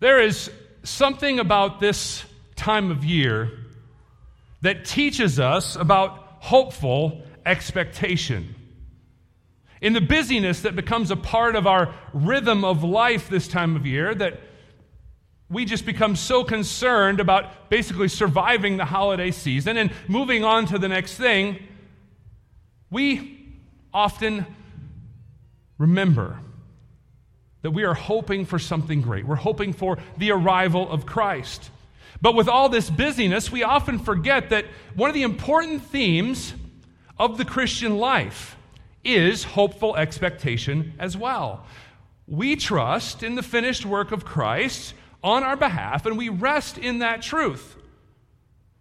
There is something about this time of year that teaches us about hopeful expectation. In the busyness that becomes a part of our rhythm of life this time of year, that we just become so concerned about basically surviving the holiday season and moving on to the next thing, we often remember that we are hoping for something great. We're hoping for the arrival of Christ. But with all this busyness, we often forget that one of the important themes of the Christian life is hopeful expectation as well. We trust in the finished work of Christ on our behalf, and we rest in that truth.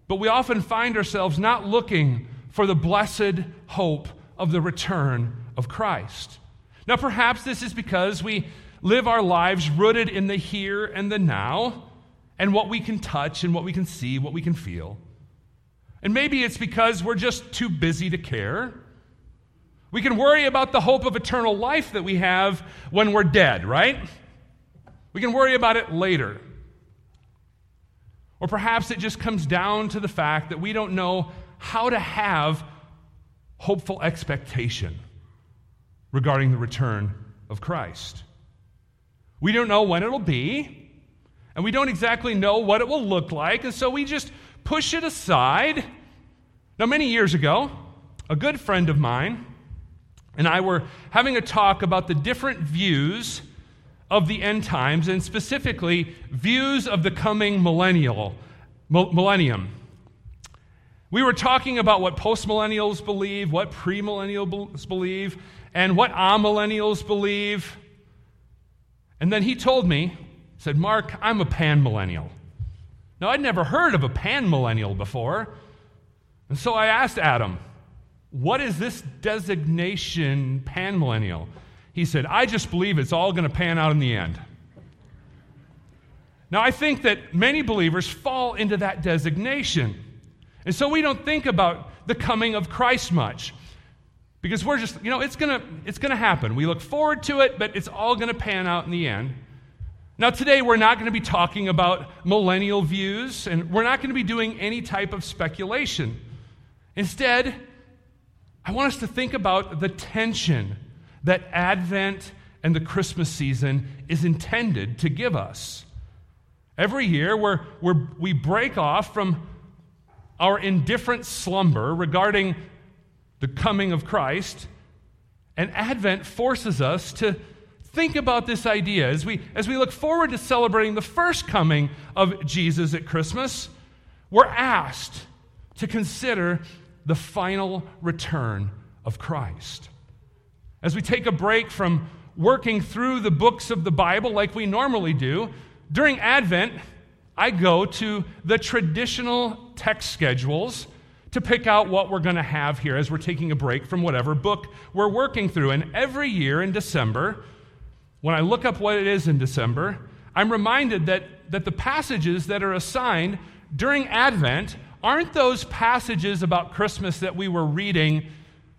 But we often find ourselves not looking for the blessed hope of the return of Christ. Now, perhaps this is because we live our lives rooted in the here and the now, and what we can touch and what we can see, what we can feel. And maybe it's because we're just too busy to care. We can worry about the hope of eternal life that we have when we're dead, right? We can worry about it later. Or perhaps it just comes down to the fact that we don't know how to have hopeful expectation regarding the return of Christ. We don't know when it'll be, and we don't exactly know what it will look like, and so we just push it aside. Now, many years ago, a good friend of mine and I were having a talk about the different views of the end times, and specifically views of the coming millennial, millennium. We were talking about what postmillennials believe, what premillennials believe, and what amillennials believe. And then he told me, said, Mark, I'm a panmillennial. Now, I'd never heard of a panmillennial before. And so I asked Adam, what is this designation panmillennial? He said, I just believe it's all going to pan out in the end. Now, I think that many believers fall into that designation. And so we don't think about the coming of Christ much because we're just, you know, it's going to it's going to happen. We look forward to it, but it's all going to pan out in the end. Now, today we're not going to be talking about millennial views and we're not going to be doing any type of speculation. Instead, I want us to think about the tension that Advent and the Christmas season is intended to give us. Every year, we're, we're, we break off from our indifferent slumber regarding the coming of Christ, and Advent forces us to think about this idea as we, as we look forward to celebrating the first coming of Jesus at Christmas. We're asked to consider the final return of Christ. As we take a break from working through the books of the Bible like we normally do, during Advent, I go to the traditional text schedules to pick out what we're going to have here as we're taking a break from whatever book we're working through. And every year in December, when I look up what it is in December, I'm reminded that, that the passages that are assigned during Advent aren't those passages about Christmas that we were reading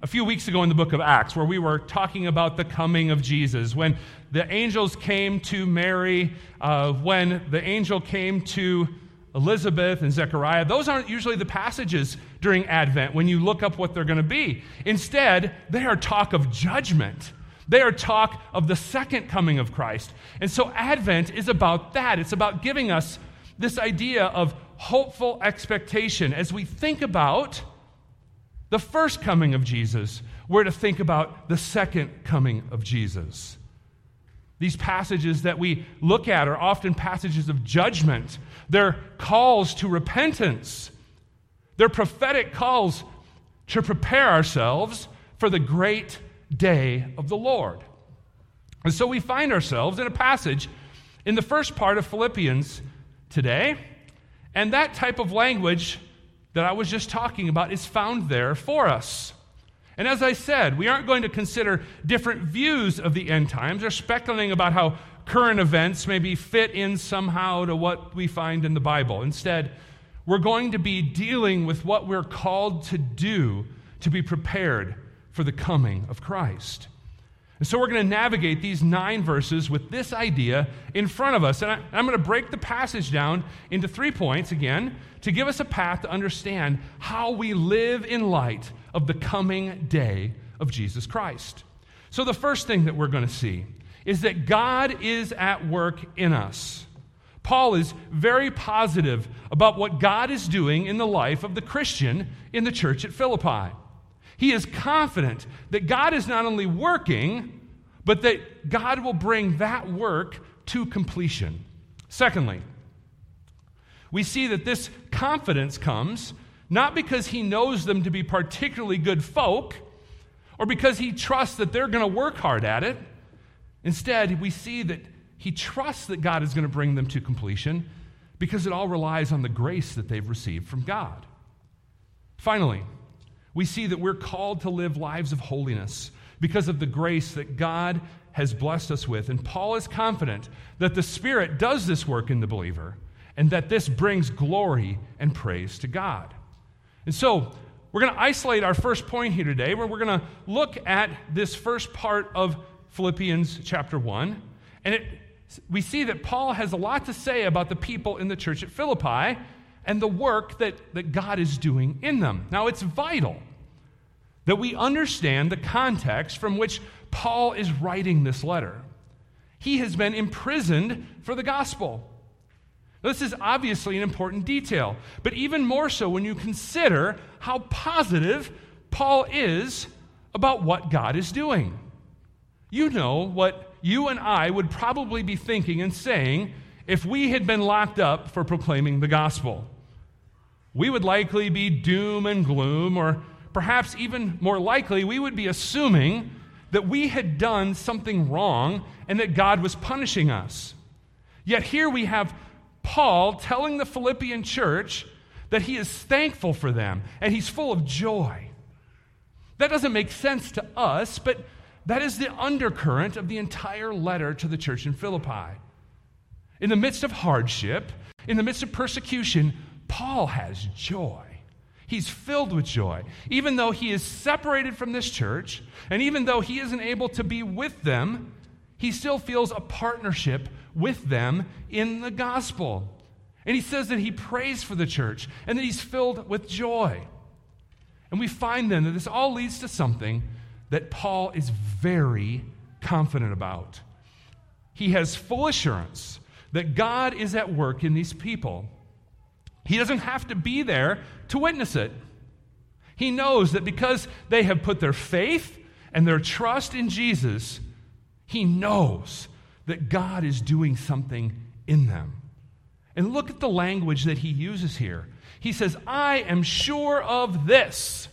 a few weeks ago in the book of Acts, where we were talking about the coming of Jesus, when the angels came to Mary, uh, when the angel came to Elizabeth and Zechariah, those aren't usually the passages during Advent when you look up what they're going to be. Instead, they are talk of judgment. They are talk of the second coming of Christ. And so Advent is about that. It's about giving us this idea of hopeful expectation. As we think about the first coming of Jesus, we're to think about the second coming of Jesus. These passages that we look at are often passages of judgment. They're calls to repentance. They're prophetic calls to prepare ourselves for the great day of the Lord. And so we find ourselves in a passage in the first part of Philippians today and that type of language that I was just talking about is found there for us. And as I said, we aren't going to consider different views of the end times or speculating about how current events maybe fit in somehow to what we find in the Bible. Instead, we're going to be dealing with what we're called to do to be prepared for the coming of Christ. And so we're going to navigate these nine verses with this idea in front of us. And I, am going to break the passage down into three points again to give us a path to understand how we live in light of the coming day of Jesus Christ. So, the first thing that we're going to see is that God is at work in us. Paul is very positive about what God is doing in the life of the Christian in the church at Philippi. He is confident that God is not only working, but that God will bring that work to completion. Secondly, we see that this confidence comes not because he knows them to be particularly good folk or because he trusts that they're going to work hard at it. Instead, we see that he trusts that God is going to bring them to completion because it all relies on the grace that they've received from God. Finally, we see that we're called to live lives of holiness because of the grace that God has blessed us with. And Paul is confident that the Spirit does this work in the believer and that this brings glory and praise to God. And so, we're going to isolate our first point here today, where we're going to look at this first part of Philippians chapter 1. And it, we see that Paul has a lot to say about the people in the church at Philippi and the work that, that God is doing in them. Now, it's vital that we understand the context from which Paul is writing this letter. He has been imprisoned for the gospel. This is obviously an important detail, but even more so when you consider how positive Paul is about what God is doing. You know what you and I would probably be thinking and saying if we had been locked up for proclaiming the gospel. We would likely be doom and gloom, or perhaps even more likely, we would be assuming that we had done something wrong and that God was punishing us. Yet here we have Paul telling the Philippian church that he is thankful for them and he's full of joy. That doesn't make sense to us, but that is the undercurrent of the entire letter to the church in Philippi. In the midst of hardship, in the midst of persecution, Paul has joy. He's filled with joy. Even though he is separated from this church, and even though he isn't able to be with them, he still feels a partnership with them in the gospel. And he says that he prays for the church and that he's filled with joy. And we find then that this all leads to something that Paul is very confident about. He has full assurance that God is at work in these people. He doesn't have to be there to witness it. He knows that because they have put their faith and their trust in Jesus, he knows that God is doing something in them. And look at the language that he uses here. He says, I am sure of this.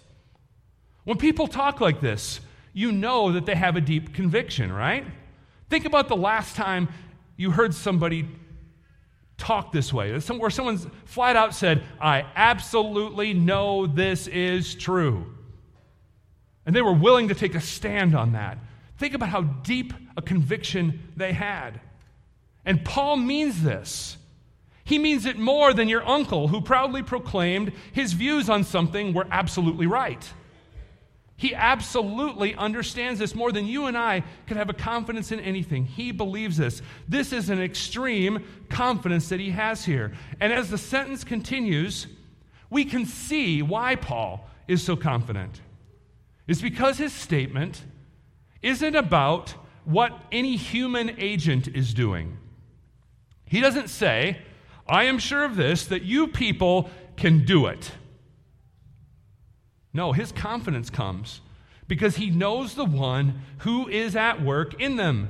When people talk like this, you know that they have a deep conviction, right? Think about the last time you heard somebody talk this way, where someone's flat out said, I absolutely know this is true. And they were willing to take a stand on that. Think about how deep a conviction they had. And Paul means this. He means it more than your uncle who proudly proclaimed his views on something were absolutely right. He absolutely understands this more than you and I could have a confidence in anything. He believes this. This is an extreme confidence that he has here. And as the sentence continues, we can see why Paul is so confident. It's because his statement isn't about what any human agent is doing. He doesn't say, I am sure of this, that you people can do it. No, his confidence comes because he knows the one who is at work in them.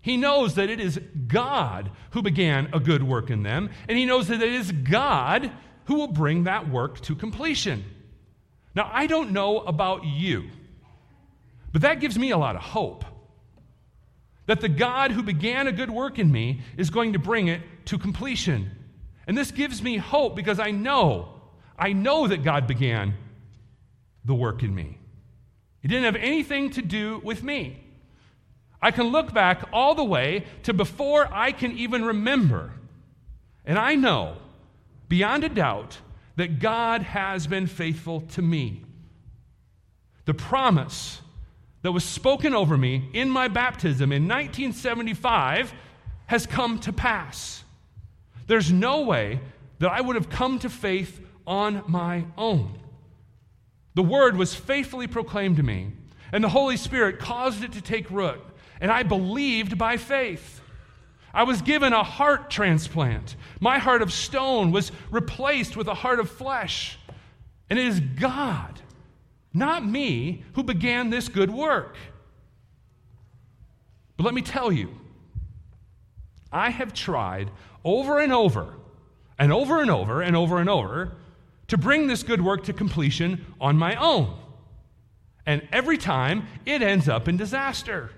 He knows that it is God who began a good work in them, and he knows that it is God who will bring that work to completion. Now, I don't know about you, but that gives me a lot of hope that the God who began a good work in me is going to bring it to completion. And this gives me hope because I know, I know that God began the work in me. It didn't have anything to do with me. I can look back all the way to before I can even remember. And I know, beyond a doubt, that God has been faithful to me. The promise that was spoken over me in my baptism in 1975 has come to pass. There's no way that I would have come to faith on my own. The word was faithfully proclaimed to me, and the Holy Spirit caused it to take root, and I believed by faith. I was given a heart transplant. My heart of stone was replaced with a heart of flesh. And it is God, not me, who began this good work. But let me tell you, I have tried over and over and over and over and over and over to bring this good work to completion on my own. And every time it ends up in disaster.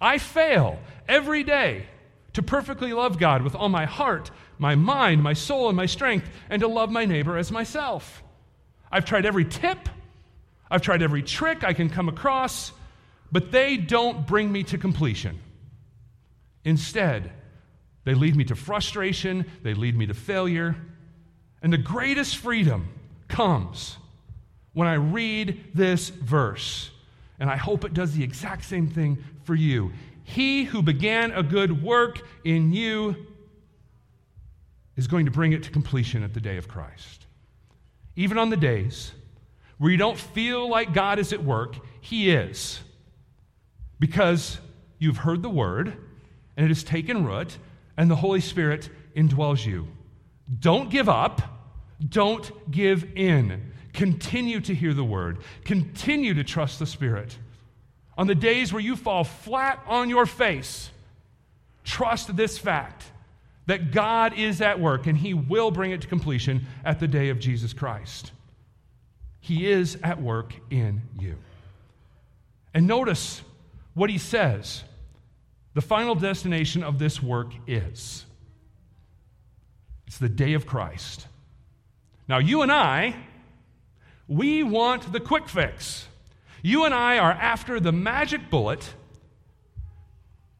I fail every day to perfectly love God with all my heart, my mind, my soul, and my strength, and to love my neighbor as myself. I've tried every tip, I've tried every trick I can come across, but they don't bring me to completion. Instead, they lead me to frustration, they lead me to failure. And the greatest freedom comes when I read this verse. And I hope it does the exact same thing for you. He who began a good work in you is going to bring it to completion at the day of Christ. Even on the days where you don't feel like God is at work, He is. Because you've heard the word and it has taken root, and the Holy Spirit indwells you. Don't give up. Don't give in. Continue to hear the word. Continue to trust the Spirit. On the days where you fall flat on your face, trust this fact that God is at work and He will bring it to completion at the day of Jesus Christ. He is at work in you. And notice what He says the final destination of this work is it's the day of Christ. Now, you and I, we want the quick fix. You and I are after the magic bullet.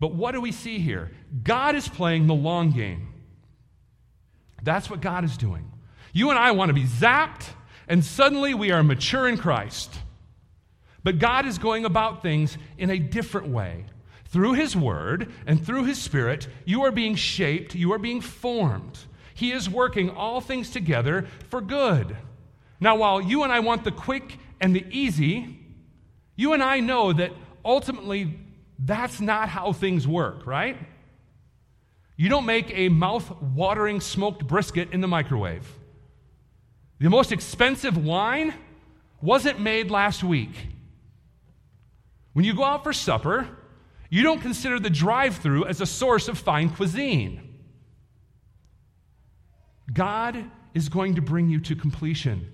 But what do we see here? God is playing the long game. That's what God is doing. You and I want to be zapped, and suddenly we are mature in Christ. But God is going about things in a different way. Through His Word and through His Spirit, you are being shaped, you are being formed. He is working all things together for good. Now, while you and I want the quick and the easy, you and I know that ultimately that's not how things work, right? You don't make a mouth watering smoked brisket in the microwave. The most expensive wine wasn't made last week. When you go out for supper, you don't consider the drive through as a source of fine cuisine. God is going to bring you to completion.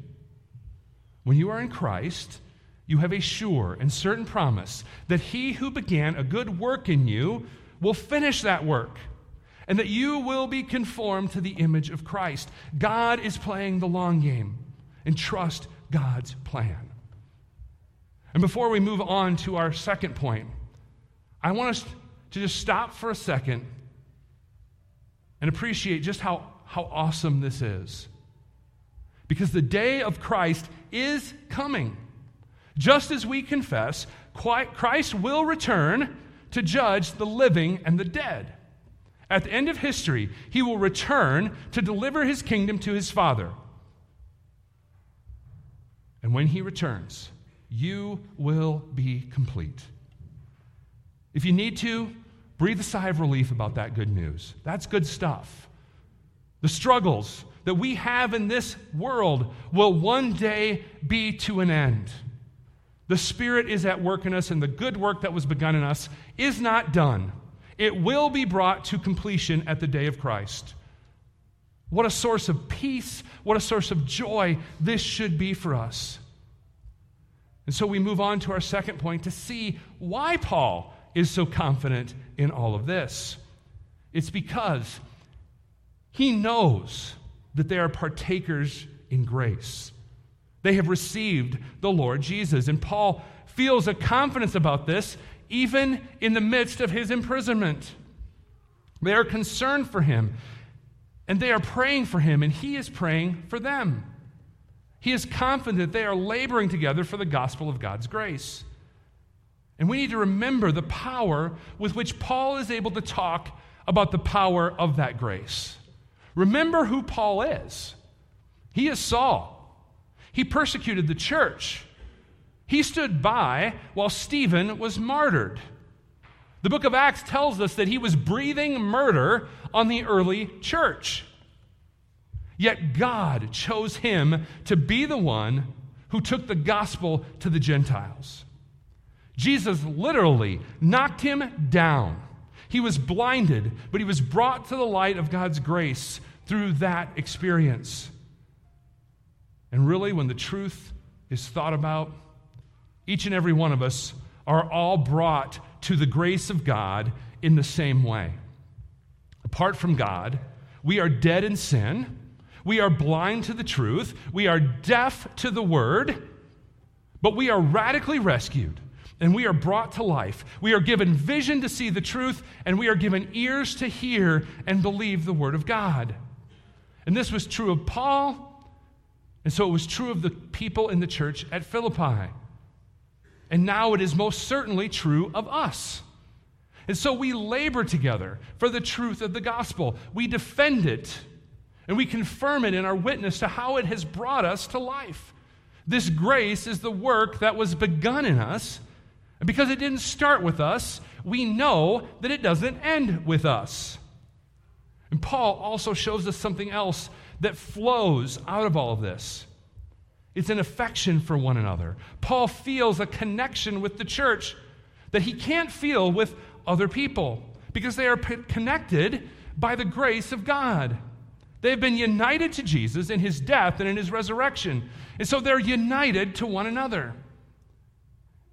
When you are in Christ, you have a sure and certain promise that he who began a good work in you will finish that work and that you will be conformed to the image of Christ. God is playing the long game and trust God's plan. And before we move on to our second point, I want us to just stop for a second and appreciate just how, how awesome this is. Because the day of Christ is coming. Just as we confess, Christ will return to judge the living and the dead. At the end of history, he will return to deliver his kingdom to his Father. And when he returns, you will be complete. If you need to, breathe a sigh of relief about that good news. That's good stuff. The struggles that we have in this world will one day be to an end. The Spirit is at work in us, and the good work that was begun in us is not done. It will be brought to completion at the day of Christ. What a source of peace, what a source of joy this should be for us. And so we move on to our second point to see why Paul is so confident in all of this. It's because he knows that they are partakers in grace. They have received the Lord Jesus. And Paul feels a confidence about this even in the midst of his imprisonment. They are concerned for him and they are praying for him, and he is praying for them. He is confident that they are laboring together for the gospel of God's grace. And we need to remember the power with which Paul is able to talk about the power of that grace. Remember who Paul is. He is Saul. He persecuted the church. He stood by while Stephen was martyred. The book of Acts tells us that he was breathing murder on the early church. Yet God chose him to be the one who took the gospel to the Gentiles. Jesus literally knocked him down. He was blinded, but he was brought to the light of God's grace through that experience. And really, when the truth is thought about, each and every one of us are all brought to the grace of God in the same way. Apart from God, we are dead in sin, we are blind to the truth, we are deaf to the word, but we are radically rescued and we are brought to life. We are given vision to see the truth, and we are given ears to hear and believe the Word of God. And this was true of Paul, and so it was true of the people in the church at Philippi. And now it is most certainly true of us. And so we labor together for the truth of the gospel. We defend it, and we confirm it in our witness to how it has brought us to life. This grace is the work that was begun in us and because it didn't start with us, we know that it doesn't end with us. And Paul also shows us something else that flows out of all of this. It's an affection for one another. Paul feels a connection with the church that he can't feel with other people because they are connected by the grace of God. They have been united to Jesus in his death and in his resurrection. And so they're united to one another.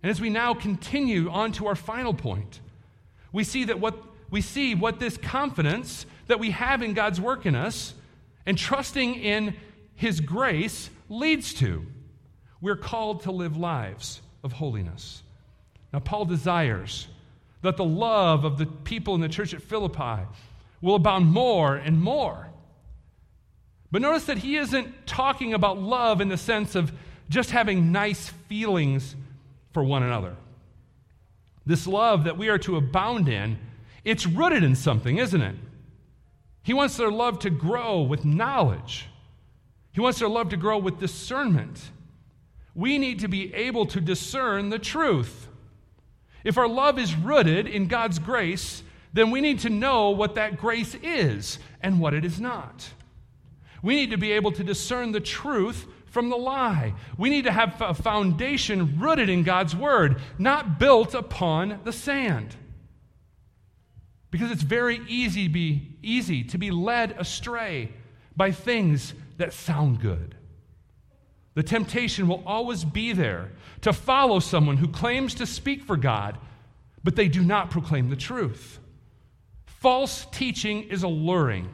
And as we now continue on to our final point, we see that what we see what this confidence that we have in God's work in us and trusting in his grace leads to. We're called to live lives of holiness. Now Paul desires that the love of the people in the church at Philippi will abound more and more. But notice that he isn't talking about love in the sense of just having nice feelings for one another. This love that we are to abound in, it's rooted in something, isn't it? He wants their love to grow with knowledge. He wants their love to grow with discernment. We need to be able to discern the truth. If our love is rooted in God's grace, then we need to know what that grace is and what it is not. We need to be able to discern the truth from the lie. We need to have a foundation rooted in God's word, not built upon the sand. Because it's very easy, be, easy to be led astray by things that sound good. The temptation will always be there to follow someone who claims to speak for God, but they do not proclaim the truth. False teaching is alluring.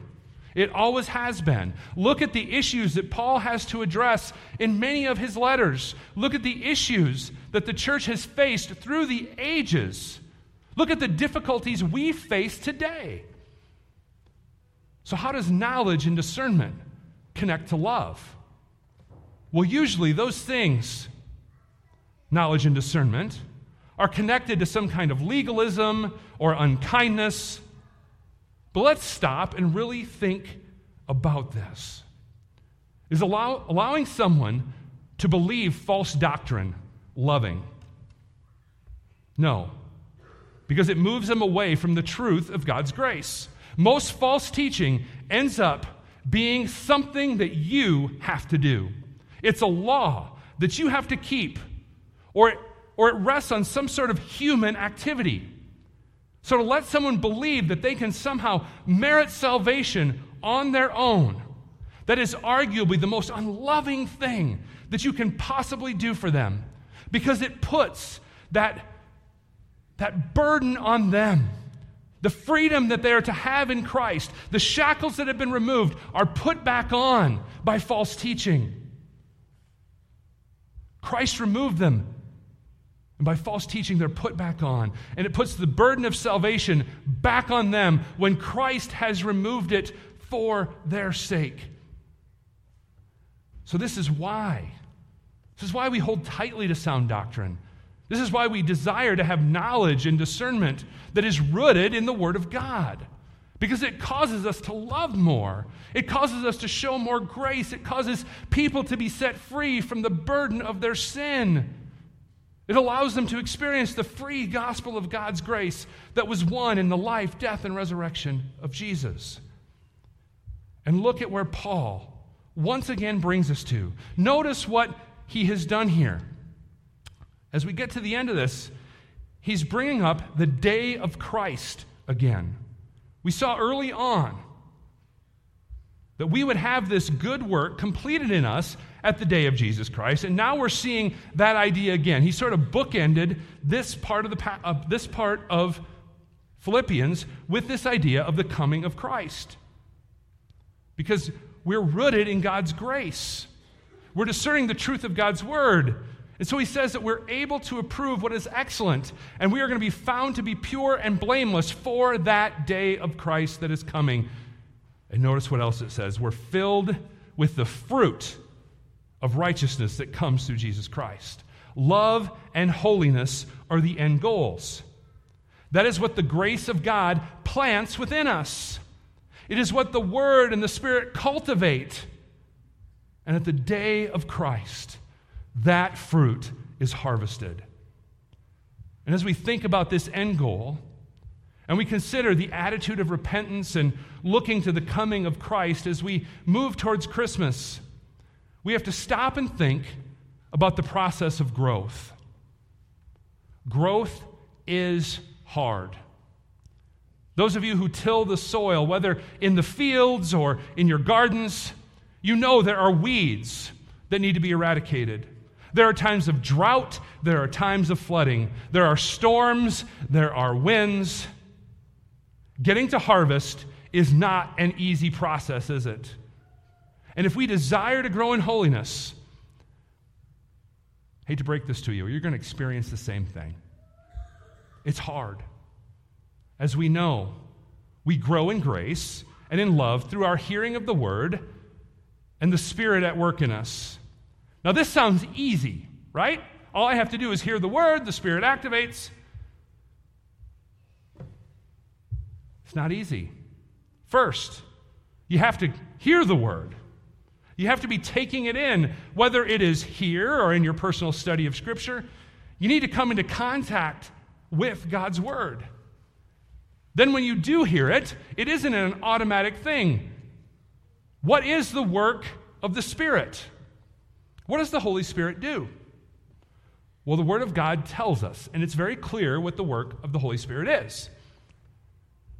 It always has been. Look at the issues that Paul has to address in many of his letters. Look at the issues that the church has faced through the ages. Look at the difficulties we face today. So, how does knowledge and discernment connect to love? Well, usually those things, knowledge and discernment, are connected to some kind of legalism or unkindness but let's stop and really think about this. Is allow, allowing someone to believe false doctrine loving? No, because it moves them away from the truth of God's grace. Most false teaching ends up being something that you have to do. It's a law that you have to keep, or, or it rests on some sort of human activity. So to let someone believe that they can somehow merit salvation on their own, that is arguably the most unloving thing that you can possibly do for them because it puts that, that burden on them. The freedom that they are to have in Christ, the shackles that have been removed, are put back on by false teaching. Christ removed them and by false teaching, they're put back on. And it puts the burden of salvation back on them when Christ has removed it for their sake. So, this is why. This is why we hold tightly to sound doctrine. This is why we desire to have knowledge and discernment that is rooted in the Word of God. Because it causes us to love more. It causes us to show more grace. It causes people to be set free from the burden of their sin. It allows them to experience the free gospel of God's grace that was won in the life, death, and resurrection of Jesus. And look at where Paul once again brings us to. Notice what he has done here. As we get to the end of this, he's bringing up the day of Christ again. We saw early on that we would have this good work completed in us at the day of Jesus Christ. And now we're seeing that idea again. He sort of bookended this part of, the, uh, this part of Philippians with this idea of the coming of Christ. Because we're rooted in God's grace. We're discerning the truth of God's word. And so he says that we're able to approve what is excellent, and we are going to be found to be pure and blameless for that day of Christ that is coming. And notice what else it says we're filled with the fruit of righteousness that comes through Jesus Christ. Love and holiness are the end goals. That is what the grace of God plants within us. It is what the Word and the Spirit cultivate. And at the day of Christ, that fruit is harvested. And as we think about this end goal, and we consider the attitude of repentance and looking to the coming of Christ as we move towards Christmas, we have to stop and think about the process of growth. Growth is hard. Those of you who till the soil, whether in the fields or in your gardens, you know there are weeds that need to be eradicated. There are times of drought, there are times of flooding, there are storms, there are winds. Getting to harvest is not an easy process, is it? And if we desire to grow in holiness, hate to break this to you, you're going to experience the same thing. It's hard. As we know, we grow in grace and in love through our hearing of the word and the Spirit at work in us. Now, this sounds easy, right? All I have to do is hear the word, the Spirit activates. It's not easy. First, you have to hear the word. You have to be taking it in, whether it is here or in your personal study of Scripture. You need to come into contact with God's word. Then, when you do hear it, it isn't an automatic thing. What is the work of the Spirit? What does the Holy Spirit do? Well, the Word of God tells us, and it's very clear what the work of the Holy Spirit is.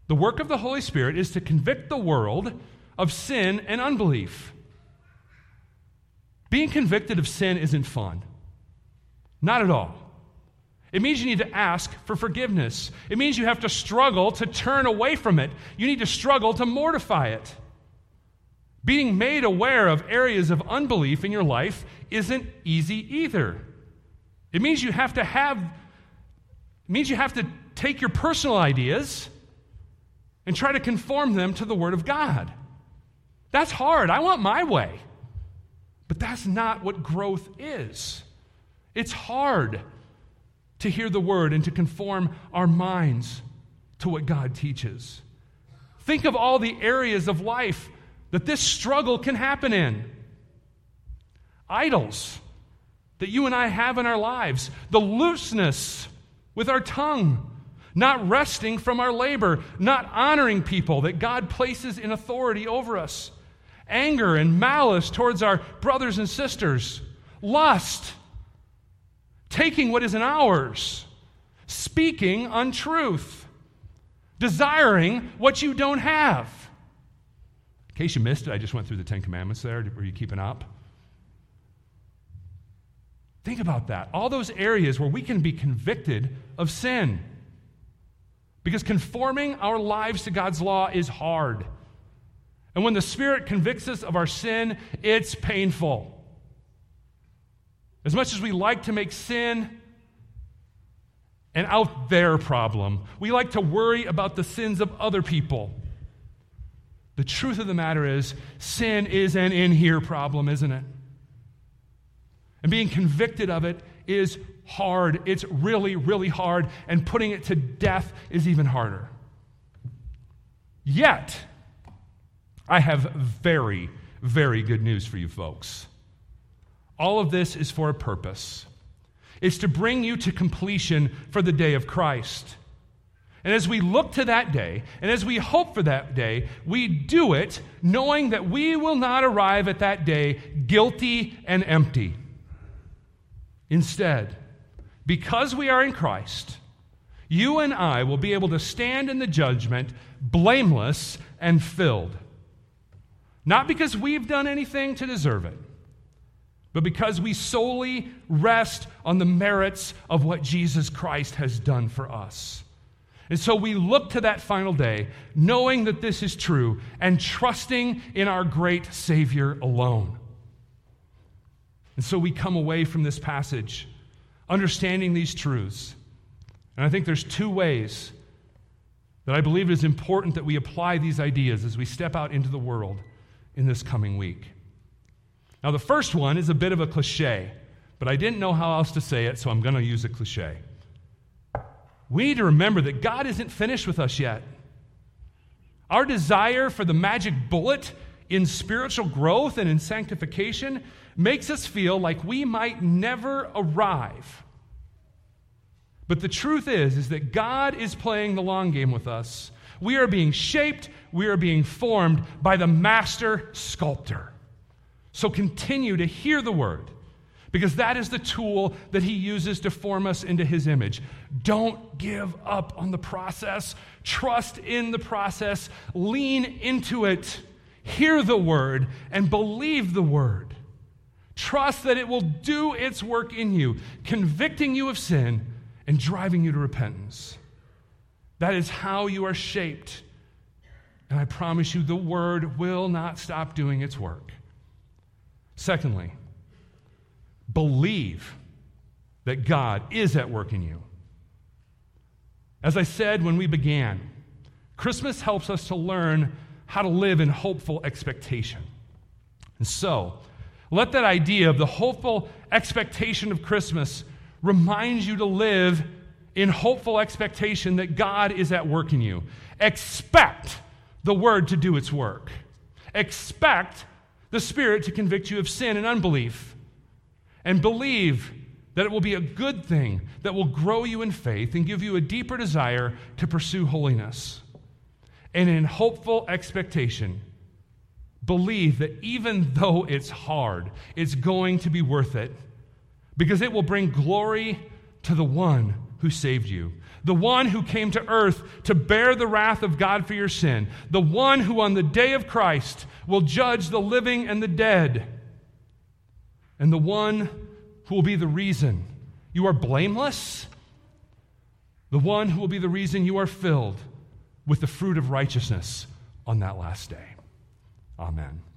The work of the Holy Spirit is to convict the world of sin and unbelief. Being convicted of sin isn't fun. Not at all. It means you need to ask for forgiveness. It means you have to struggle to turn away from it. You need to struggle to mortify it. Being made aware of areas of unbelief in your life isn't easy either. It means you have to have it means you have to take your personal ideas and try to conform them to the word of God. That's hard. I want my way. But that's not what growth is. It's hard to hear the word and to conform our minds to what God teaches. Think of all the areas of life that this struggle can happen in. Idols that you and I have in our lives, the looseness with our tongue, not resting from our labor, not honoring people that God places in authority over us, anger and malice towards our brothers and sisters, lust, taking what isn't ours, speaking untruth, desiring what you don't have in case you missed it, I just went through the Ten Commandments there. Were you keeping up? Think about that. All those areas where we can be convicted of sin. Because conforming our lives to God's law is hard. And when the Spirit convicts us of our sin, it's painful. As much as we like to make sin an out there problem, we like to worry about the sins of other people. The truth of the matter is, sin is an in here problem, isn't it? And being convicted of it is hard. It's really, really hard, and putting it to death is even harder. Yet, I have very, very good news for you folks. All of this is for a purpose. It's to bring you to completion for the day of Christ. And as we look to that day, and as we hope for that day, we do it knowing that we will not arrive at that day guilty and empty. Instead, because we are in Christ, you and I will be able to stand in the judgment blameless and filled. Not because we've done anything to deserve it, but because we solely rest on the merits of what Jesus Christ has done for us. And so we look to that final day, knowing that this is true and trusting in our great Savior alone. And so we come away from this passage understanding these truths. And I think there's two ways that I believe it is important that we apply these ideas as we step out into the world in this coming week. Now, the first one is a bit of a cliche, but I didn't know how else to say it, so I'm going to use a cliche. We need to remember that God isn't finished with us yet. Our desire for the magic bullet in spiritual growth and in sanctification makes us feel like we might never arrive. But the truth is is that God is playing the long game with us. We are being shaped, we are being formed by the master sculptor. So continue to hear the word because that is the tool that he uses to form us into his image. Don't give up on the process. Trust in the process. Lean into it. Hear the word and believe the word. Trust that it will do its work in you, convicting you of sin and driving you to repentance. That is how you are shaped. And I promise you, the word will not stop doing its work. Secondly, believe that God is at work in you. As I said when we began, Christmas helps us to learn how to live in hopeful expectation. And so, let that idea of the hopeful expectation of Christmas remind you to live in hopeful expectation that God is at work in you. Expect the word to do its work. Expect the Spirit to convict you of sin and unbelief and believe that it will be a good thing that will grow you in faith and give you a deeper desire to pursue holiness. And in hopeful expectation, believe that even though it's hard, it's going to be worth it because it will bring glory to the one who saved you, the one who came to earth to bear the wrath of God for your sin, the one who on the day of Christ will judge the living and the dead and the one who will be the reason you are blameless, the one who will be the reason you are filled with the fruit of righteousness on that last day. Amen.